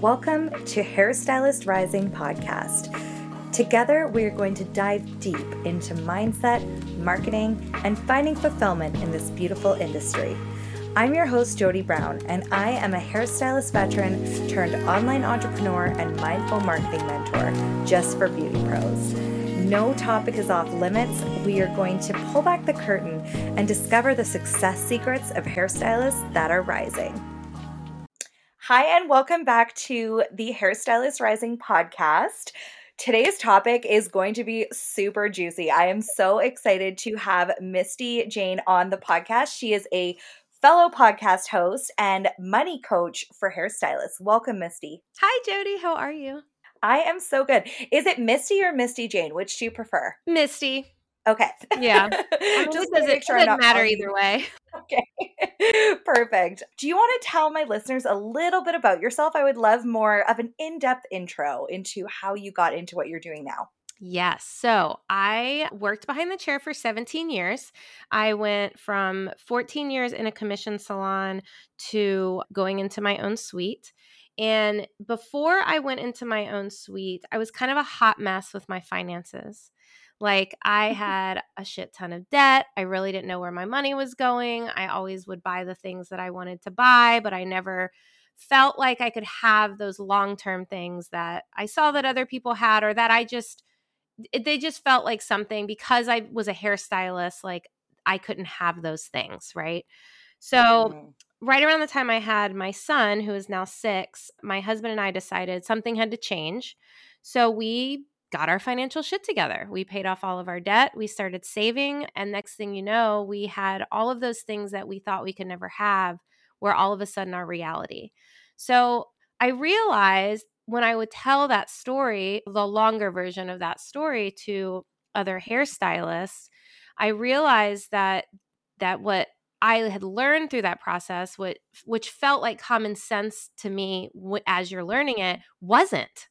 Welcome to Hairstylist Rising podcast. Together, we are going to dive deep into mindset, marketing, and finding fulfillment in this beautiful industry. I'm your host, Jody Brown, and I am a hairstylist veteran turned online entrepreneur and mindful marketing mentor just for beauty pros. No topic is off limits. We are going to pull back the curtain and discover the success secrets of hairstylists that are rising. Hi, and welcome back to the Hairstylist Rising podcast. Today's topic is going to be super juicy. I am so excited to have Misty Jayne on the podcast. She is a fellow podcast host and money coach for hairstylists. Welcome, Misty. Hi, Jody. How are you? I am so good. Is it Misty or Misty Jayne? Which do you prefer? Misty. Okay. Yeah. Just does it, sure it doesn't matter either way. Okay. Perfect. Do you want to tell my listeners a little bit about yourself? I would love more of an in depth intro into how you got into what you're doing now. Yes. So I worked behind the chair for 17 years. I went from 14 years in a commission salon to going into my own suite. And before I went into my own suite, I was kind of a hot mess with my finances. Like I had a shit ton of debt. I really didn't know where my money was going. I always would buy the things that I wanted to buy, but I never felt like I could have those long-term things that I saw that other people had or that I just they just felt like something because I was a hairstylist like I couldn't have those things, right? So mm. right around the time I had my son who is now 6, my husband and I decided something had to change. So we got our financial shit together. We paid off all of our debt. We started saving. And next thing you know, we had all of those things that we thought we could never have were all of a sudden our reality. So I realized when I would tell that story, the longer version of that story to other hairstylists, I realized that that what I had learned through that process, what which felt like common sense to me as you're learning it, wasn't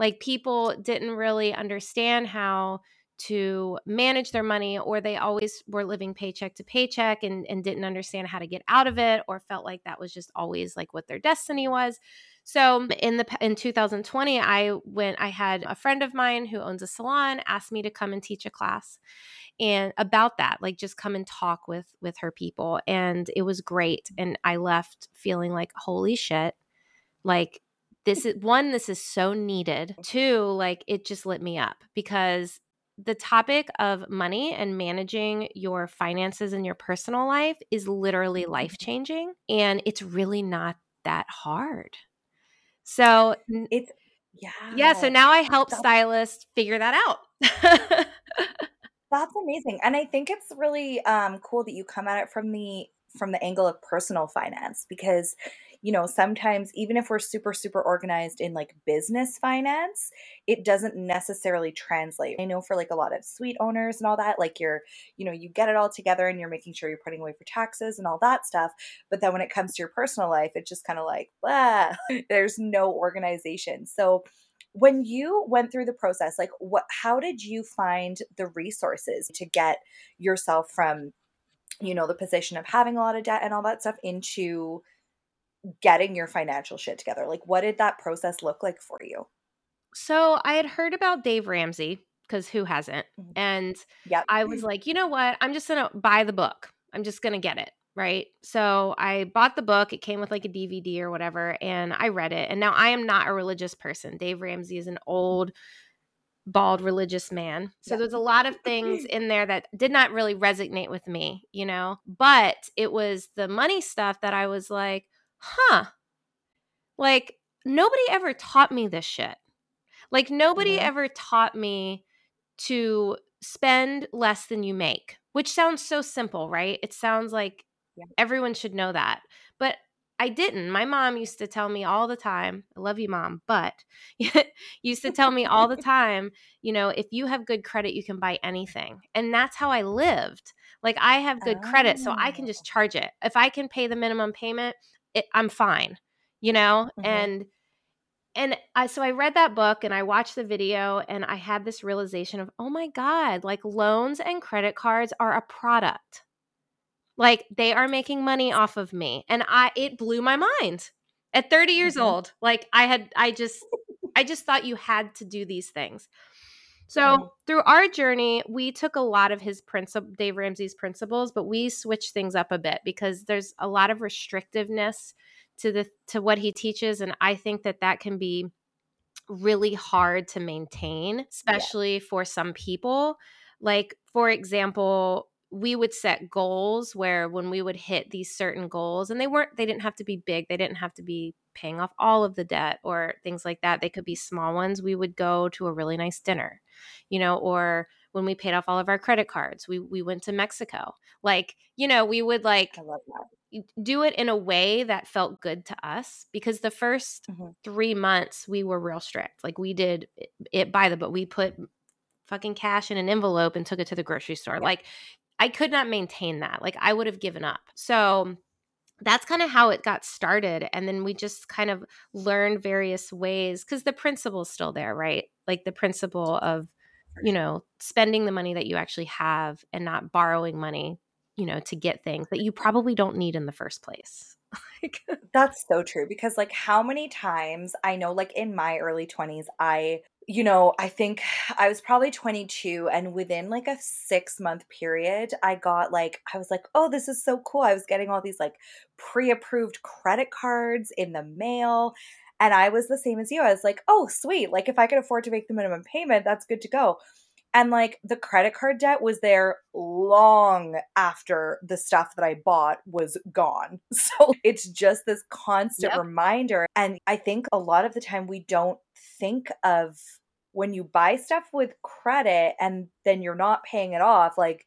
like people didn't really understand how to manage their money or they always were living paycheck to paycheck and, and didn't understand how to get out of it or felt like that was just always like what their destiny was. So in the in 2020 i went i had a friend of mine who owns a salon asked me to come and teach a class and about that like just come and talk with with her people and it was great and i left feeling like holy shit like this is one this is so needed. Two like it just lit me up because the topic of money and managing your finances in your personal life is literally mm-hmm. life changing and it's really not that hard. So it's yeah yeah. so now i help stylists figure that out. That's amazing and i think it's really um, cool that you come at it from the from the angle of personal finance because you know, sometimes even if we're super, super organized in like business finance, it doesn't necessarily translate. I know for like a lot of suite owners and all that, like you're, you know, you get it all together and you're making sure you're putting away for taxes and all that stuff. But then when it comes to your personal life, it's just kind of like, blah, there's no organization. So, when you went through the process like what how did you find the resources to get yourself from you know the position of having a lot of debt and all that stuff into getting your financial shit together? Like, what did that process look like for you? So, I had heard about Dave Ramsey because who hasn't? Mm-hmm. And yep. I was like, you know what? I'm just going to buy the book. I'm just going to get it. Right. So I bought the book. It came with like a DVD or whatever. And I read it. And now I am not a religious person. Dave Ramsey is an old, bald religious man. So there's a lot of things in there that did not really resonate with me, you know, but it was the money stuff that I was like, huh, like nobody ever taught me this shit. Like nobody mm-hmm. ever taught me to spend less than you make, which sounds so simple, right? It sounds like yeah. everyone should know that. But I didn't. My mom used to tell me all the time, I love you, mom, but used to tell me all the time, you know, if you have good credit, you can buy anything. And that's how I lived. Like I have good oh. credit, so I can just oh. charge it. If I can pay the minimum payment, it, I'm fine, you know? Mm-hmm. And and I so I read that book and I watched the video and I had this realization of, "Oh my god, like loans and credit cards are a product. Like they are making money off of me." And I it blew my mind. At 30 years mm-hmm. old, like I had I just I just thought you had to do these things. So mm-hmm. through our journey, we took a lot of his principle, Dave Ramsey's principles, but we switched things up a bit because there's a lot of restrictiveness to the to what he teaches, and I think that that can be really hard to maintain, especially yeah. for some people. Like for example, we would set goals where when we would hit these certain goals and they weren't they didn't have to be big they didn't have to be paying off all of the debt or things like that they could be small ones we would go to a really nice dinner you know or when we paid off all of our credit cards we we went to mexico like you know we would like do it in a way that felt good to us because the 1st mm-hmm. three months we were real strict like we did it by the but we put fucking cash in an envelope and took it to the grocery store yeah. like I could not maintain that. Like I would have given up. So that's kind of how it got started. And then we just kind of learned various ways because the principle is still there, right? Like the principle of, you know, spending the money that you actually have and not borrowing money, you know, to get things that you probably don't need in the first place. That's so true because like how many times I know like in my early 20s I you know, I think I was probably 22 and within like a 6 month period I got like I was like, "Oh, this is so cool." I was getting all these like pre-approved credit cards in the mail and I was the same as you. I was like, "Oh, sweet. Like if I could afford to make the minimum payment, that's good to go." And like the credit card debt was there long after the stuff that I bought was gone. So it's just this constant yep. reminder. And I think a lot of the time we don't think of when you buy stuff with credit and then you're not paying it off, like,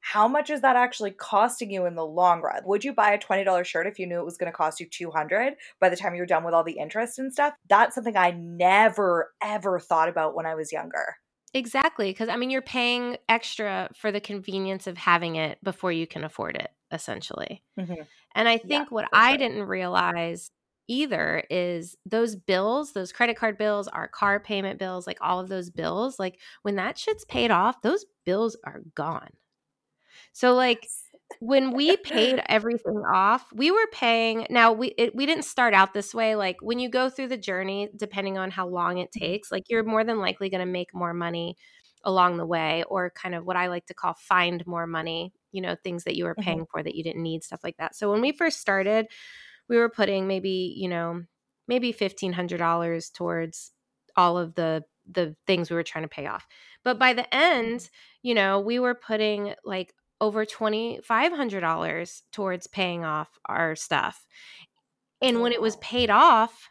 how much is that actually costing you in the long run? Would you buy a $20 shirt if you knew it was going to cost you 200 by the time you're done with all the interest and stuff? That's something I never ever thought about when I was younger. Exactly. Because I mean, you're paying extra for the convenience of having it before you can afford it, essentially. Mm-hmm. And I think yeah, what I sure. didn't realize either is those bills, those credit card bills, our car payment bills, like all of those bills, like when that shit's paid off, those bills are gone. So, like, when we paid everything off, we were paying. Now we it, we didn't start out this way. Like when you go through the journey, depending on how long it mm-hmm. takes, like you're more than likely going to make more money along the way, or kind of what I like to call find more money. You know, things that you were paying mm-hmm. for that you didn't need, stuff like that. So when we first started, we were putting maybe you know maybe fifteen hundred dollars towards all of the the things we were trying to pay off. But by the end, mm-hmm. you know, we were putting like over $2,500 towards paying off our stuff. And when it was paid off,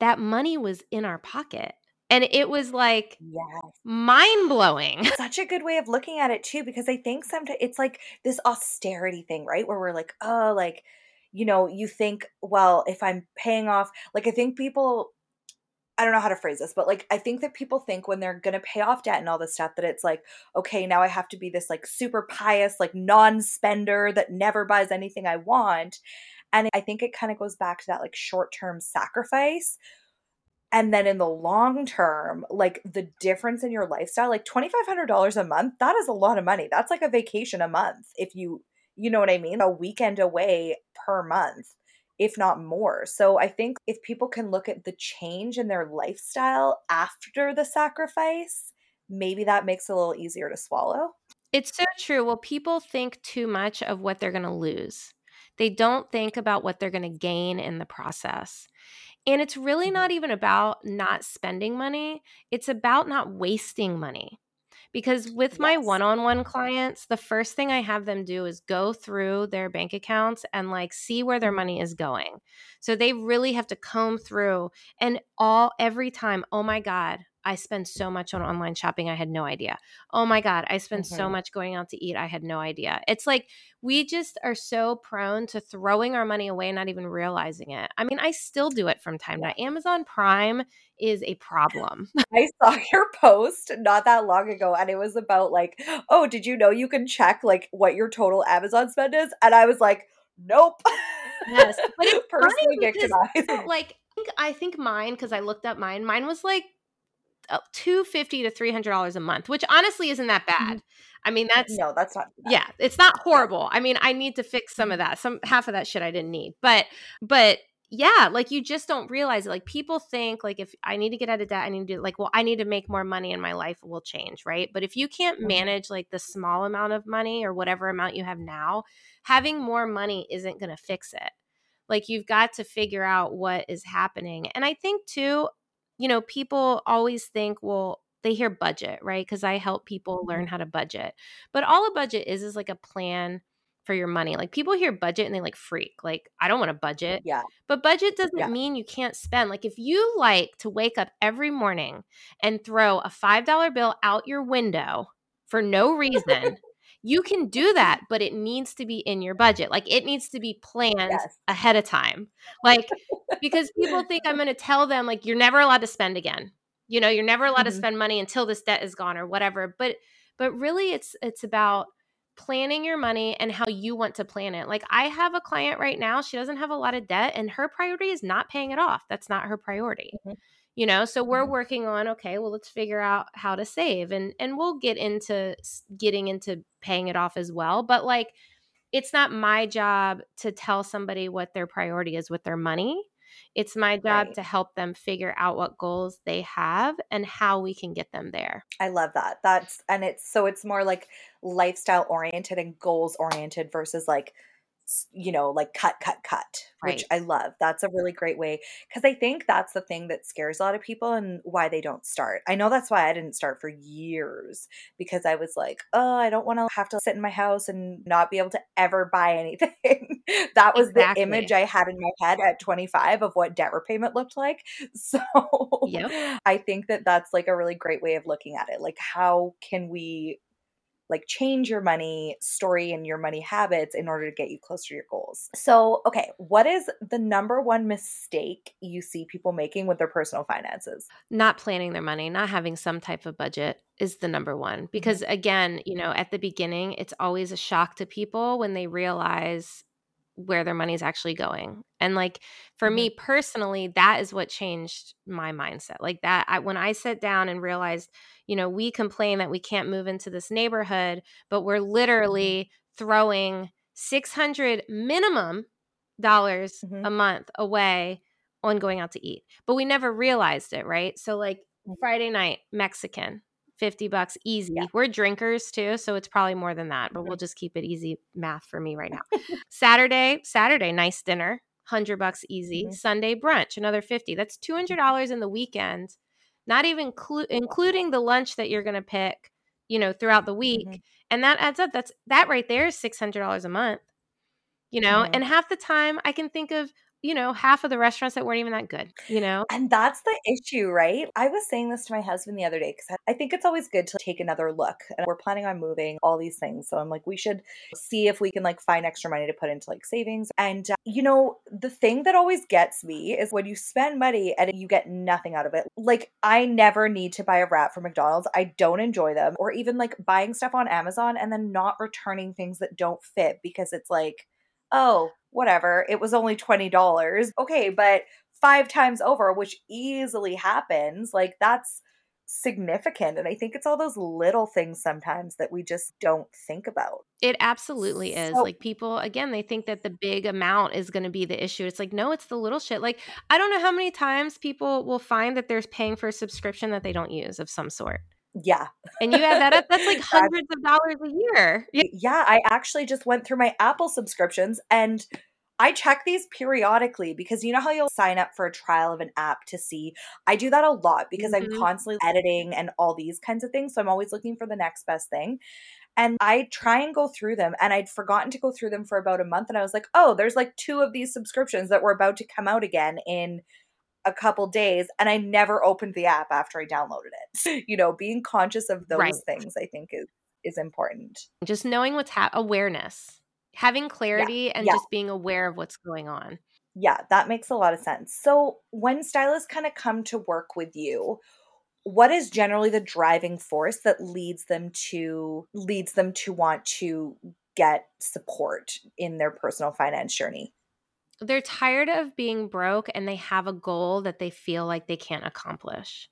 that money was in our pocket. And it was like yes. mind blowing. Such a good way of looking at it, too, because I think sometimes it's like this austerity thing, right? Where we're like, oh, like, you know, you think, well, if I'm paying off, like, I think people I don't know how to phrase this, but like I think that people think when they're to pay off debt and all this stuff that it's like, okay, now I have to be this like super pious, like non-spender that never buys anything I want. And I think it kind of goes back to that like short-term sacrifice. And then in the long term, like the difference in your lifestyle, like $2500 a month, that is a lot of money. That's like a vacation a month if you you know what I mean? A weekend away per month if not more. So I think if people can look at the change in their lifestyle after the sacrifice, maybe that makes it a little easier to swallow. It's so true. Well, people think too much of what they're going to lose. They don't think about what they're going to gain in the process. And it's really mm-hmm. not even about not spending money, it's about not wasting money because with yes. my one-on-one clients the first thing i have them do is go through their bank accounts and like see where their mm-hmm. money is going so they really have to comb through and all every time oh my god I spend so much on online shopping. I had no idea. Oh my God, I spend mm-hmm. so much going out to eat. I had no idea. It's like we just are so prone to throwing our money away, not even realizing it. I mean, I still do it from time to time. Amazon Prime is a problem. I saw your post not that long ago and it was about like, oh, did you know you can check like what your total Amazon spend is? And I was like, nope. Yes. But it's personally victimized. Like I think mine, because I looked up mine, mine was like uh, 250 to 300 dollars a month which honestly isn't that mm-hmm. bad i mean that's no that's not bad. yeah it's not horrible i mean i need to fix some of mm-hmm. that some half of that shit i didn't need but but yeah, like you just don't realize it. Like people think like if I need to get out of debt, I need to do like, well, I need to make more money and my life will change, right? But if you can't Mhm. manage like the small amount of money or whatever amount you have now, having more money isn't going to fix it. Like you've got to figure out what is happening. And I think too, you know, people always think, well, they hear budget, right? Because I help people learn mm-hmm. how to budget. But all a budget is is like a plan for your money. Like people hear budget and they like freak. Like, I don't want to budget. Yeah. But budget doesn't Yeah. mean you can't spend. Like if you like to wake up every morning and throw a $5 bill out your window for no reason, you can do that, but it needs to be in your budget. Like it needs to be planned Yes. ahead of time. Like because people think I'm going to tell them like you're never allowed to spend again. You know, you're never allowed to Mhm. spend money until this debt is gone or whatever. But but really it's it's about planning your money and how you want to plan it. Like I have a client right now, she doesn't have a lot of debt and her priority is not paying it off. That's not her priority. Mhm. You know, so we're Mhm. working on okay, well let's figure out how to save and and we'll get into getting into paying it off as well, but like it's not my job to tell somebody what their priority is with their money. It's my job Right. to help them figure out what goals they have and how we can get them there. I love that. That's and it's so it's more like lifestyle oriented and goals oriented versus like you know like cut cut cut which I love. That's a really great way cuz I think that's the thing that scares a lot of people and why they don't start. I know that's why I didn't start for years because I was like, "Oh, I don't want to have to sit in my house and not be able to ever buy anything." that was the image I had in my head at 25 of what debt repayment looked like. So Yep. I think that that's like a really great way of looking at it. Like, how can we like change your money story and your money habits in order to get you closer to your goals? So, okay, what is the number one mistake you see people making with their personal finances? Not planning their money, not having some type of budget is the number one. Mm-hmm. Because again, you know, at the beginning, it's always a shock to people when they realize where their money's actually going. And like for me personally, that is what changed my mindset. Like that I when I sat down and realized, you know, we complain that we can't move into this neighborhood, but we're literally throwing 600 minimum dollars Mhm. a month away on going out to eat. But we never realized it, right? So like Mhm. Friday night, Mexican, 50 bucks easy. Yeah. We're drinkers too, so it's probably more than that, but we'll just keep it easy math for me right now. Saturday, Saturday, nice dinner, 100 bucks easy. Mhm. Sunday brunch, another 50. That's $200 in the weekend, not even clu- including the lunch that you're going to pick, you know, throughout the week. Mhm. And that adds up. That's that right there is $600 a month. You know, Mhm. and half the time I can think of, you know, half of the restaurants that weren't even that good, you know? And that's the issue, right? I was saying this to my husband the other day because I think it's always good to take another look. And we're planning on moving all these things. So I'm like, we should see if we can like find extra money to put into like savings. And, uh, you know, the thing that always gets me is when you spend money and you get nothing out of it. Like, I never need to buy a wrap from McDonald's. I don't enjoy them. Or even like buying stuff on Amazon and then not returning things that don't fit because it's like, oh, whatever, it was only $20. Okay, but five times over, which easily happens, like that's significant. And I think it's all those little things sometimes that we just don't think about. It absolutely is. So- Like people again, they think that the big amount is going to be the issue. It's like no, it's the little shit. Like I don't know how many times people will find that they're paying for a subscription that they don't use of some sort. Yeah. And you add that up, that's like hundreds of dollars a year. Yeah. Yeah, I actually just went through my Apple subscriptions and I check these periodically because you know how you'll sign up for a trial of an app to see. I do that a lot because I'm Mhm. constantly editing and all these kinds of things. So I'm always looking for the next best thing. And I try and go through them. And I'd forgotten to go through them for about a month. And I was like, oh, there's like two of these subscriptions that were about to come out again in a couple days. And I never opened the app after I downloaded it. You know, being conscious of those Right. things, I think is is important. Just knowing what's ha- awareness, having clarity and yeah. just being aware of what's going on. Yeah, that makes a lot of sense. So, when stylists kind of come to work with you, what is generally the driving force that leads them to leads them to want to get support in their personal finance journey? They're tired of being broke and they have a goal that they feel like they can't accomplish.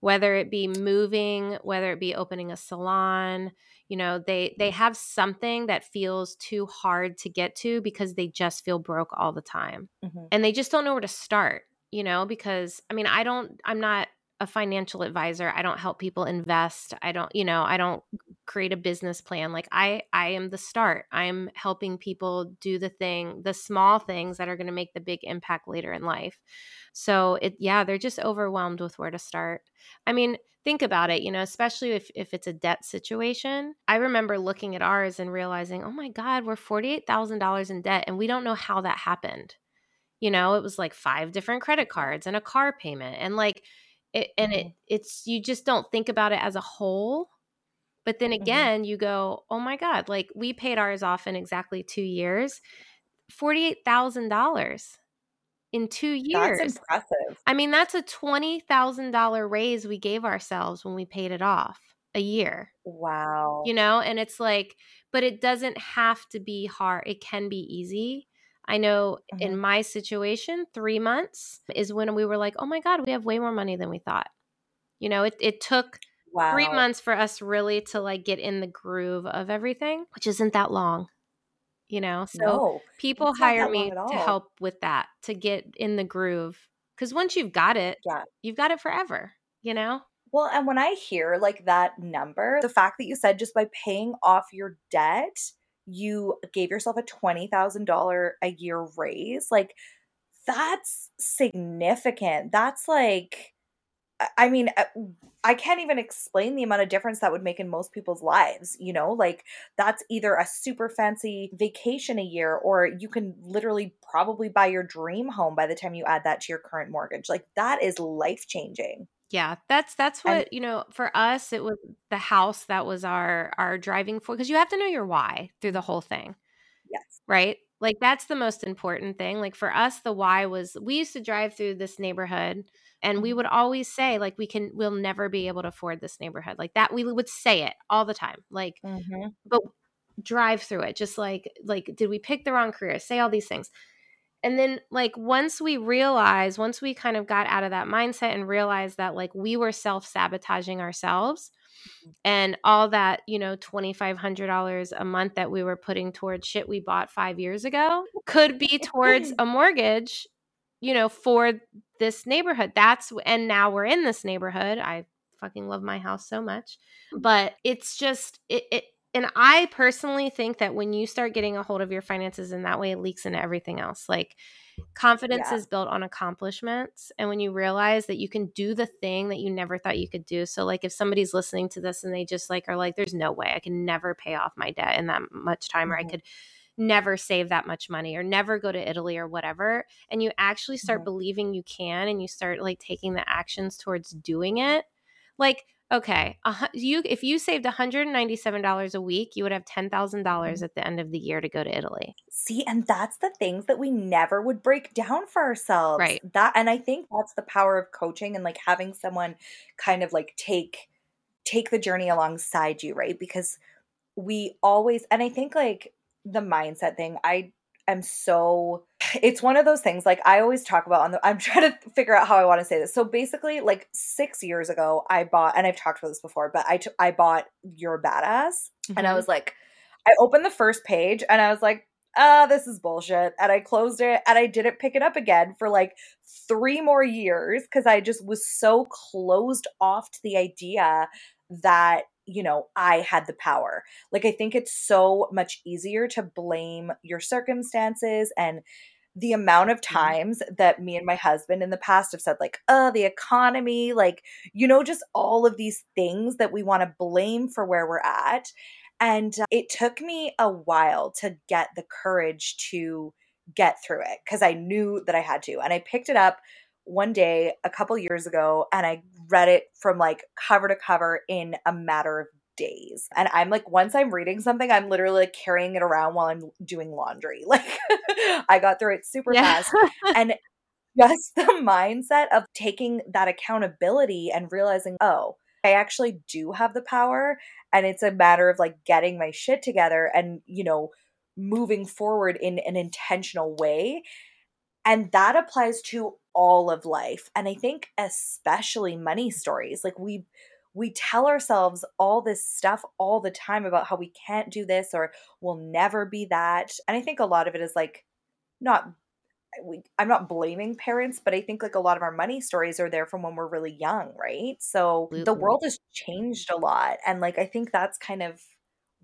whether it be moving, whether it be opening a salon, you know, they they have something that feels too hard to get to because they just feel broke all the time. Mhm. And they just don't know where to start, you know, because I mean, I don't I'm not a financial advisor. I don't help people invest. I don't, you know, I don't create a business plan. Like I I am the start. I'm helping people do the thing, the small things that are going to make the big impact later in life. So it yeah, they're just overwhelmed with where to start. I mean, think about it, you know, especially if if it's a debt situation. I remember looking at ours and realizing, "Oh my god, we're $48,000 in debt and we don't know how that happened." You know, it was like five different credit cards and a car payment and like it, and it it's you just don't think about it as a whole but then Mhm. again you go oh my god like we paid ours off in exactly two years $48000 in two years. That's impressive. i mean that's a $20000 raise we gave ourselves when we paid it off a year Wow. you know and it's like but it doesn't have to be hard it can be easy i know in Mhm. my situation three months is when we were like oh my god we have way more money than we thought you know it, it took Wow. three months for us really to like get in the groove of everything which isn't that long you know so no. people hire me to help with that to get in the groove because once you've got it Yeah. you've got it forever you know Well, and when I hear like that number, the fact that you said just by paying off your debt, you gave yourself a $20,000 a year raise, like that's significant. That's like I- mean, uh, I can't even explain the amount of difference that would make in most people's lives. You know, like that's either a super fancy vacation a year, or you can literally probably buy your dream home by the time you add that to your current mortgage. Like that is life changing. Yeah, that's that's And- what, you know, for us it was the house that was our our driving force because you have to know your why through the whole thing, Yes. right? Like that's the most important thing. Like for us the why was we used to drive through this neighborhood and we Mhm. would always say like we can we'll never be able to afford this neighborhood. Like that we would say it all the time. Like Mm-hmm. but drive through it just like like did we pick the wrong career? Say all these things. And then like once we realized, once we kind of got out of that mindset and realized that like we were self-sabotaging ourselves mm-hmm. and all that, you know, $2500 a month that we were putting towards shit we bought 5 years ago could be towards a mortgage, you know, for this neighborhood. That's and now we're in this neighborhood. I fucking love my house so much. Mm. But it's just it, it and I personally think that when you start getting a hold of your finances in that way, it leaks into everything else. Like confidence Yeah. is built on accomplishments. And when you realize that you can do the thing that you never thought you could do. So, like, if somebody's listening to this and they just like are like, there's no way I can never pay off my debt in that much time, or I Mhm. could never save that much money or never go to Italy or whatever. And you actually start Mhm. believing you can and you start like taking the actions towards doing it. Like, okay, hu- you if you saved $197 a week, you would have $10,000 mm-hmm. at the end of the year to go to Italy. See, and that's the things that we never would break down for ourselves. Right. That and I think that's the power of coaching and like having someone kind of like take take the journey alongside you, right? Because we always and I think like the mindset thing, I am so it's one of those things like I always talk about on the I'm trying to figure out how I want to say this. So basically like 6 years ago I bought and I've talked about this before, but I t- I bought Your Badass and I Mhm. was like I opened the first page and I was like ah, this is bullshit. And I closed it and I didn't pick it up again for like three more years because I just was so closed off to the idea that, you know, I had the power. Like, I think it's so much easier to blame your circumstances and the amount of times that me and my husband in the past have said, like, oh, the economy, like, you know, just all of these things that we want to blame for where we're at. And uh, it took me a while to get the courage to get through it because I knew that I had to. And I picked it up one day a couple years ago and I read it from like cover to cover in a matter of days. And I'm like, once I'm reading something, I'm literally like carrying it around while I'm doing laundry. Like, I got through it super Yeah. fast. And just the mindset of taking that accountability and realizing, oh, I actually do have the power. And it's a matter of like getting my shit together and, you know, moving forward in an intentional way And that applies to all of life. And I think especially money stories. Like we we tell ourselves all this stuff all the time about how we can't do this or we'll never be that. And I think a lot of it is like not we, I'm not blaming parents, but I think like a lot of our money stories are there from when we're really young, right? So Absolutely. the world has changed a lot. And like, I think that's kind of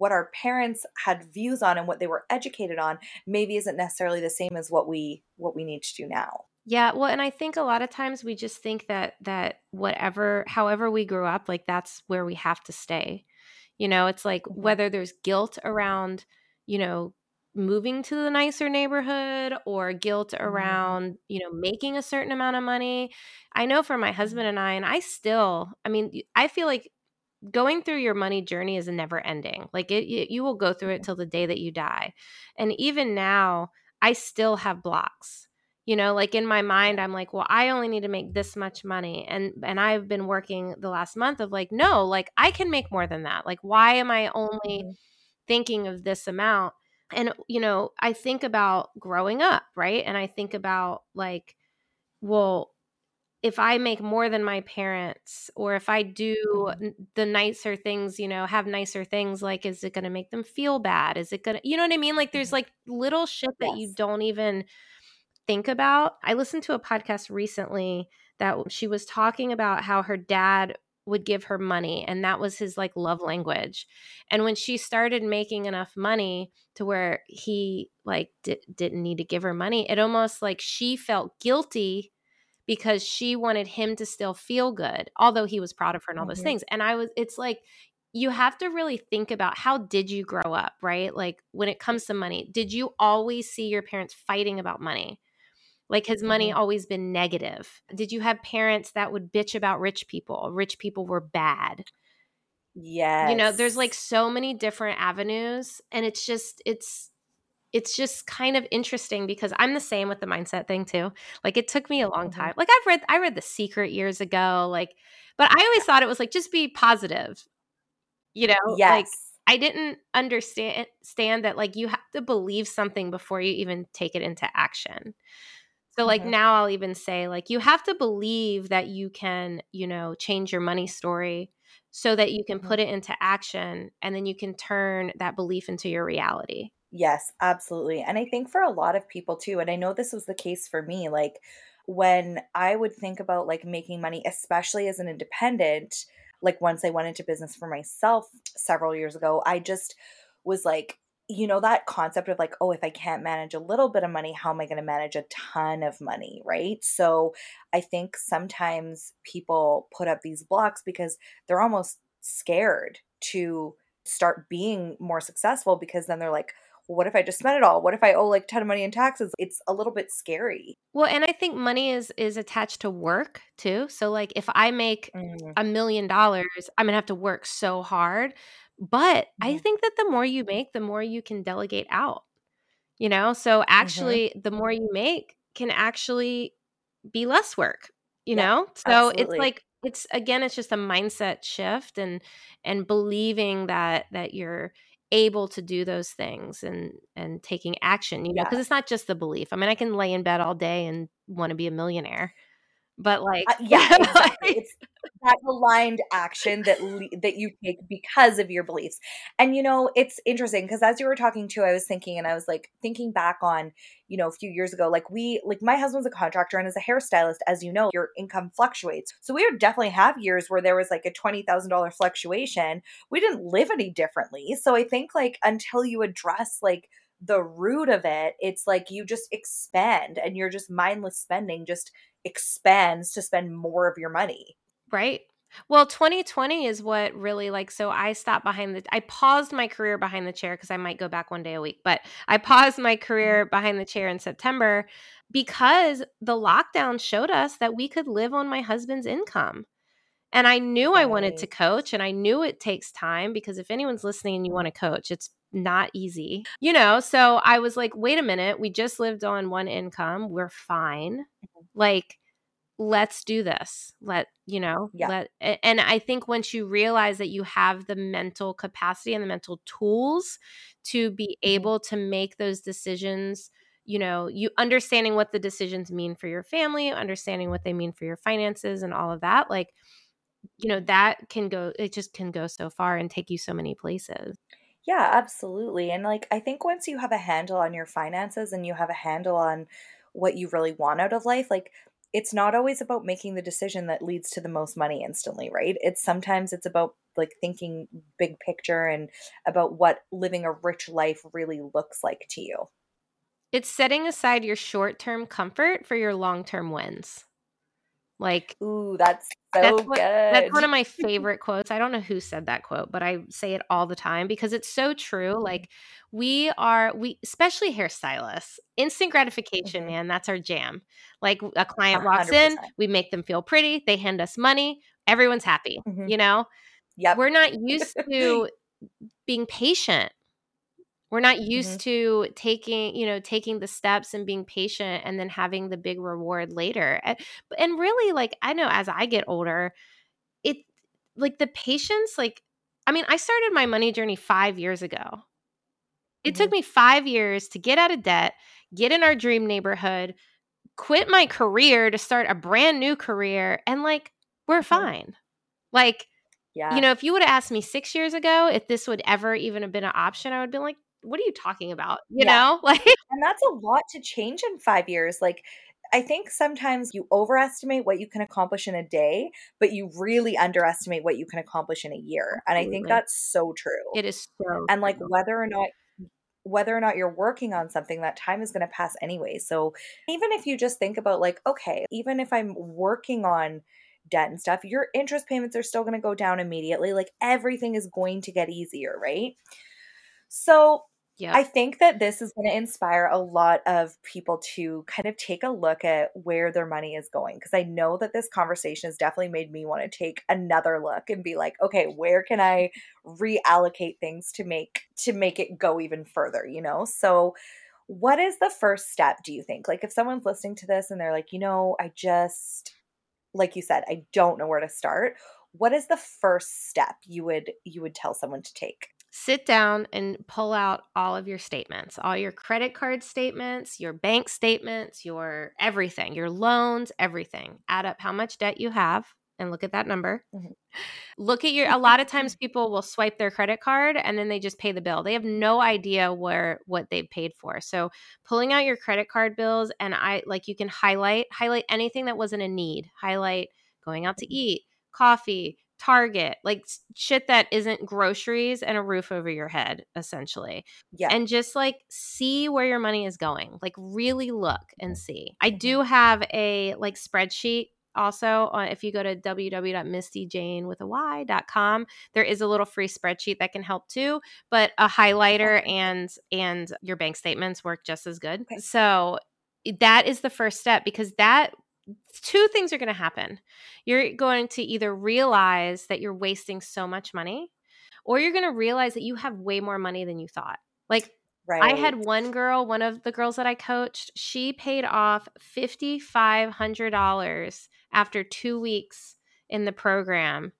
what our parents had views on and what they were educated on maybe isn't necessarily the same as what we what we need to do now. Yeah, well, and I think a lot of times we just think that that whatever however we grew up, like that's where we have to stay. You know, it's like mm-hmm. whether there's guilt around, you know, moving to the nicer neighborhood or guilt mm-hmm. around, you know, making a certain amount of money. I know for my mm-hmm. husband and I and I still, I mean, I feel like going through your money journey is a never ending. Like it, you will go through it till the day that you die. And even now, I still have blocks. You know, like in my mind, I'm like, well, I only need to make this much money. And and I've been working the last month of like, no, like I can make more than that. Like, why am I only mm-hmm. thinking of this amount? And you know, I think about growing up, right? And I think about like, well, if I make more than my parents, or if I do mm-hmm. the nicer things, you know, have nicer things, like, is it going to make them feel bad? Is it going to, you know what I mean? Like, there's mm-hmm. like little shit that yes. you don't even think about. I listened to a podcast recently that she was talking about how her dad would give her money and that was his like love language and when she started making enough money to where he like di- didn't need to give her money it almost like she felt guilty because she wanted him to still feel good, although he was proud of her and all those mm-hmm. things. And I was, it's like, you have to really think about how did you grow up, right? Like when it comes to money, did you always see your parents fighting about money? Like has money mm-hmm. always been negative? Did you have parents that would bitch about rich people? Rich people were bad. Yes. You know, there's like so many different avenues and it's just it's it's just kind of interesting because I'm the same with the mindset thing too. Like it took me a long mm-hmm. time. Like I've read I read The Secret years ago, like but I always thought it was like just be positive. You know, yes. like I didn't understand stand that like you have to believe something before you even take it into action. So like mm-hmm. now I'll even say like you have to believe that you can, you know, change your money story so that you can mm-hmm. put it into action and then you can turn that belief into your reality. Yes, absolutely. And I think for a lot of people too, and I know this was the case for me, like when I would think about like making money, especially as an independent, like once I went into business for myself several years ago, I just was like, you know, that concept of like, oh, if I can't manage a little bit of money, how am I going to manage a ton of money? Right. So I think sometimes people put up these blocks because they're almost scared to start being more successful because then they're like, what if I just spend it all? What if I owe like a ton of money in taxes? It's a little bit scary. Well, and I think money is is attached to work too. So like if I make mm. a million dollars, I'm gonna have to work so hard. But. I mm-hmm. think that the more you make, the more you can delegate out. You know? So mm-hmm. actually mm-hmm. the more you make can actually be less work, you yeah, know? So absolutely. it's like it's again it's just a mindset shift and and believing that that you're able to do those things and and taking action you know because yeah. it's not just the belief i mean i can lay in bed all day and want to be a millionaire but like uh, yeah exactly. it's that aligned action that le- that you take because of your beliefs and you know it's interesting because as you were talking to i was thinking and i was like thinking back on you know a few years ago like we like my husband's a contractor and as a hairstylist as you know your income fluctuates so we would definitely have years where there was like a $20000 fluctuation we didn't live any differently so i think like until you address like the root of it, it's like you just expand and you're just mindless spending just expands to spend more of your money. Right. Well, 2020 is what really like so I stopped behind the I paused my career behind the chair because I might go back one day a week, but I paused my career mm-hmm. behind the chair in September because the lockdown showed us that we could live on my husband's income. And I knew. I wanted to coach and I knew it takes time because if anyone's listening and you want to coach, it's not easy. You know, so I was like, wait a minute, we just lived on one income. We're fine. Mm-hmm. Like, let's do this. Let, you know, yeah. let, and I think once you realize that you have the mental capacity and the mental tools to be mm-hmm. able to make those decisions you know, you understanding what the decisions mean for your family, understanding what they mean for your finances and all of that, like you know, that can go it just can go so far and take you so many places. Yeah, absolutely. And like I think once you have a handle on your finances and you have a handle on what you really want out of life, like it's not always about making the decision that leads to the most money instantly, right? It's sometimes it's about like thinking big picture and about what living a rich life really looks like to you. It's setting aside your short-term comfort for your long-term wins. Like, ooh, that's so that's what, good. That's one of my favorite quotes. I don't know who said that quote, but I say it all the time because it's so true. Like, we are, we, especially hairstylists, instant gratification, mm-hmm. man, that's our jam. Like, a client 100%. walks in, we make them feel pretty, they hand us money, everyone's happy, mm-hmm. you know? Yeah. We're not used to being patient we're not used mm-hmm. to taking you know taking the steps and being patient and then having the big reward later and, and really like i know as i get older it like the patience like i mean i started my money journey five years ago it mm-hmm. took me five years to get out of debt get in our dream neighborhood quit my career to start a brand new career and like we're mm-hmm. fine like yeah. You know, if you would have asked me six years ago if this would ever even have been an option, I would have been like, what are you talking about? You yeah. know, like, and that's a lot to change in five years. Like, I think sometimes you overestimate what you can accomplish in a day, but you really underestimate what you can accomplish in a year. Absolutely. And I think that's so true. It is so And like whether or not whether or not you're working on something, that time is going to pass anyway. So even if you just think about like, okay, even if I'm working on debt and stuff, your interest payments are still going to go down immediately. Like everything is going to get easier, right? So yeah. I think that this is going to inspire a lot of people to kind of take a look at where their money is going because I know that this conversation has definitely made me want to take another look and be like, okay, where can I reallocate things to make to make it go even further, you know? So what is the first step do you think? Like if someone's listening to this and they're like, "You know, I just like you said, I don't know where to start." What is the first step you would you would tell someone to take? Sit down and pull out all of your statements, all your credit card statements, your bank statements, your everything, your loans, everything. Add up how much debt you have and look at that number. Mm-hmm. Look at your a lot of times people will swipe their credit card and then they just pay the bill. They have no idea where what they've paid for. So, pulling out your credit card bills and I like you can highlight highlight anything that wasn't a need. Highlight going out to mm-hmm. eat, coffee, Target, like shit that isn't groceries and a roof over your head, essentially. Yeah. And just like see where your money is going. Like really look and see. I mm-hmm. do have a like spreadsheet also uh, if you go to www.mistyjayne there is a little free spreadsheet that can help too but a highlighter okay. and and your bank statements work just as good okay. so that is the first step because that two things are going to happen. You're going to either realize that you're wasting so much money, or you're going to realize that you have way more money than you thought. Like, right. I had one girl, one of the girls that I coached, she paid off $5,500 after two weeks in the program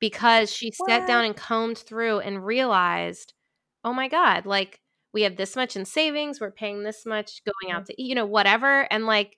because she what? sat down and combed through and realized, oh my God, like, we have this much in savings, we're paying this much going out mm-hmm. to eat, you know, whatever. And like,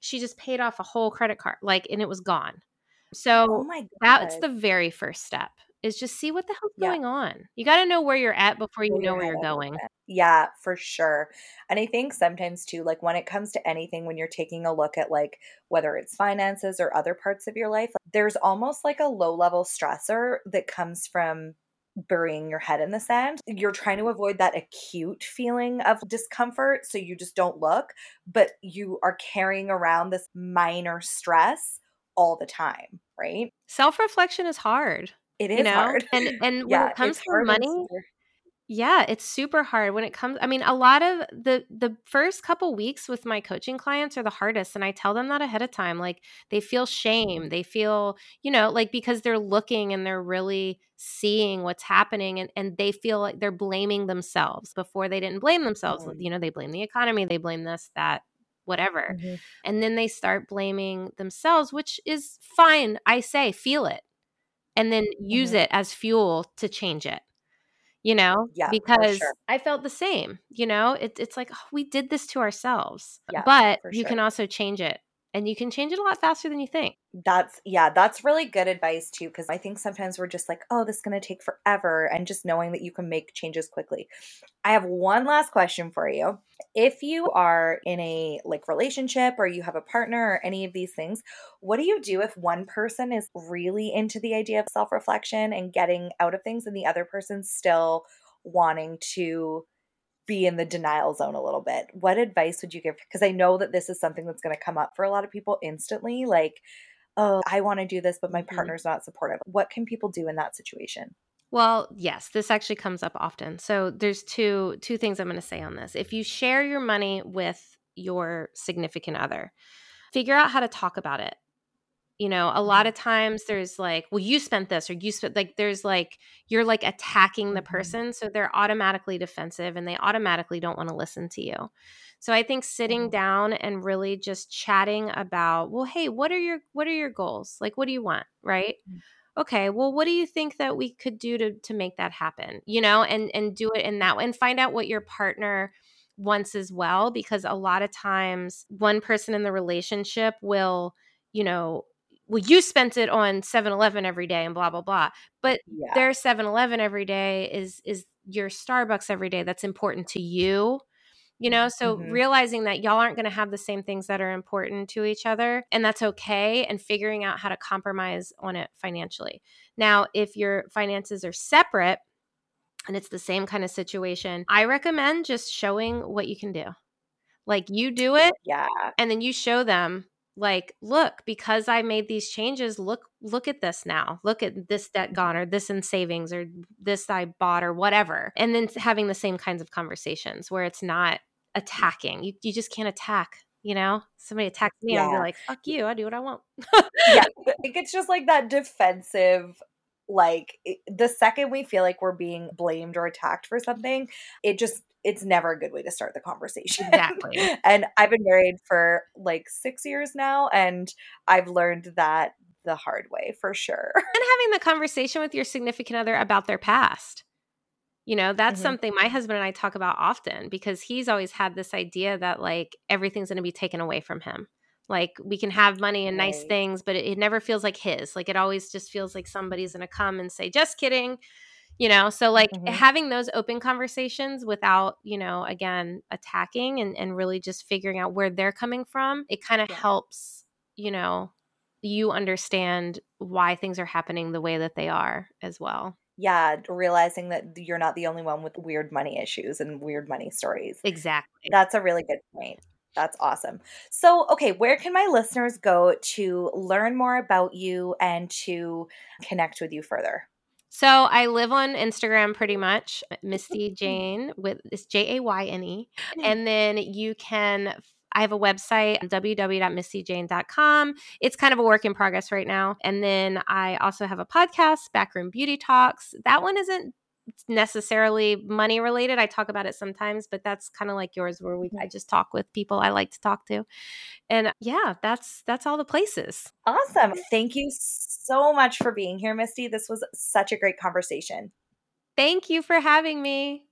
she just paid off a whole credit card like and it was gone. Oh so oh that's the very first step is just see what the hell's yeah. going on. You got to know where you're at before you know where you're going. Yeah for sure. And i think sometimes too like when it comes to anything when you're taking a look at like whether it's finances or other parts of your life there's almost like a low level stressor that comes from burying your head in the sand. You're trying to avoid that acute feeling of discomfort, so you just don't look, but you are carrying around this minor stress all the time, right? Self reflection is hard. It is you know? hard. And and when yeah, it comes to money, yeah, it's super hard when it comes I mean a lot of the the first couple weeks with my coaching clients are the hardest and I tell them that ahead of time like they feel shame, they feel, you know, like because they're looking and they're really seeing what's happening and and they feel like they're blaming themselves before they didn't blame themselves. Mm-hmm. You know, they blame the economy, they blame this that whatever. Mm-hmm. And then they start blaming themselves, which is fine. I say feel it and then use mm-hmm. it as fuel to change it you know Yeah, because sure. i felt the same you know? It, it's like oh, we did this to ourselves Yeah, but for you can also change it and you can change it a lot faster than you think That's yeah, that's really good advice too because I think sometimes we're just like, "Oh, this is going to take forever," and just knowing that you can make changes quickly. I have one last question for you. If you are in a like relationship or you have a partner or any of these things, what do you do if one person is really into the idea of self-reflection and getting out of things and the other person's still wanting to be in the denial zone a little bit? What advice would you give? Because I know that this is something that's going to come up for a lot of people instantly like, "Oh, I want to do this, but my Mhm. partner's not supportive." What can people do in that situation? Well, yes, this actually comes up often. So there's two two things I'm going to say on this. If you share your money with your significant other, figure out how to talk about it. You know, a lot Mhm. of times there's like, well, you spent this or you spent like there's like you're like attacking the Mhm. person, so they're automatically defensive and they automatically don't want to listen to you. So I think sitting Mhm. down and really just chatting about, well, hey, what are your what are your goals? Like what do you want, right? Okay well what do you think that we could do to to make that happen you know and and do it in that way and find out what your partner wants as well because a lot of times one person in the relationship will you know well you spent it on 7-eleven every day and blah blah blah but Yeah. their 7-eleven every day is is your starbucks every day that's important to you you know, so Mhm. realizing that y'all aren't going to have the same things that are important to each other, and that's okay, and figuring out how to compromise on it financially. Now, if your finances are separate and it's the same kind of situation, I recommend just showing what you can do. Like you do it, Yeah. and then you show them like look because i made these changes look look at this now. Look at this debt mm-hmm. gone or this in savings or this i bought or whatever. And then having the same kinds of conversations where it's not mm. attacking. You, you just can't attack you know? Somebody attacks me i'll be like fuck you i do what i want. Yeah. I think it's just like that defensive like the second we feel like we're being blamed or attacked for something, it just it's never a good way to start the conversation. Exactly. and I've been married for like 6 years now and I've learned that the hard way for sure. and having the conversation with your significant other about their past you know that's Mhm. something my husband and i talk about often because he's always had this idea that like everything's going to be taken away from him like we can have money and nice Right. things but it, it never feels like his like it always just feels like somebody's going to come and say just kidding you know so like Mhm. having those open conversations without you know again attacking and, and really just figuring out where they're coming from it kind of Yeah. helps you know you understand why things are happening the way that they are as well Yeah, realizing that you're not the only one with weird money issues and weird money stories. exactly That's a really good point. That's awesome. So, okay, where can my listeners go to learn more about you and to connect with you further? So I live on Instagram pretty much, Misty Jayne with it's J A Y N E. And then you can I have a website, www.mistyjayne.com. It's kind of a work in progress right now. And then I also have a podcast, Backroom Beauty Talks. That one isn't necessarily money related. I talk about it sometimes, but that's kind of like yours where we I mm-hmm. just talk with people I like to talk to. And yeah, that's that's all the places. Awesome. Thank you so much for being here, Misty. This was such a great conversation. Thank you for having me.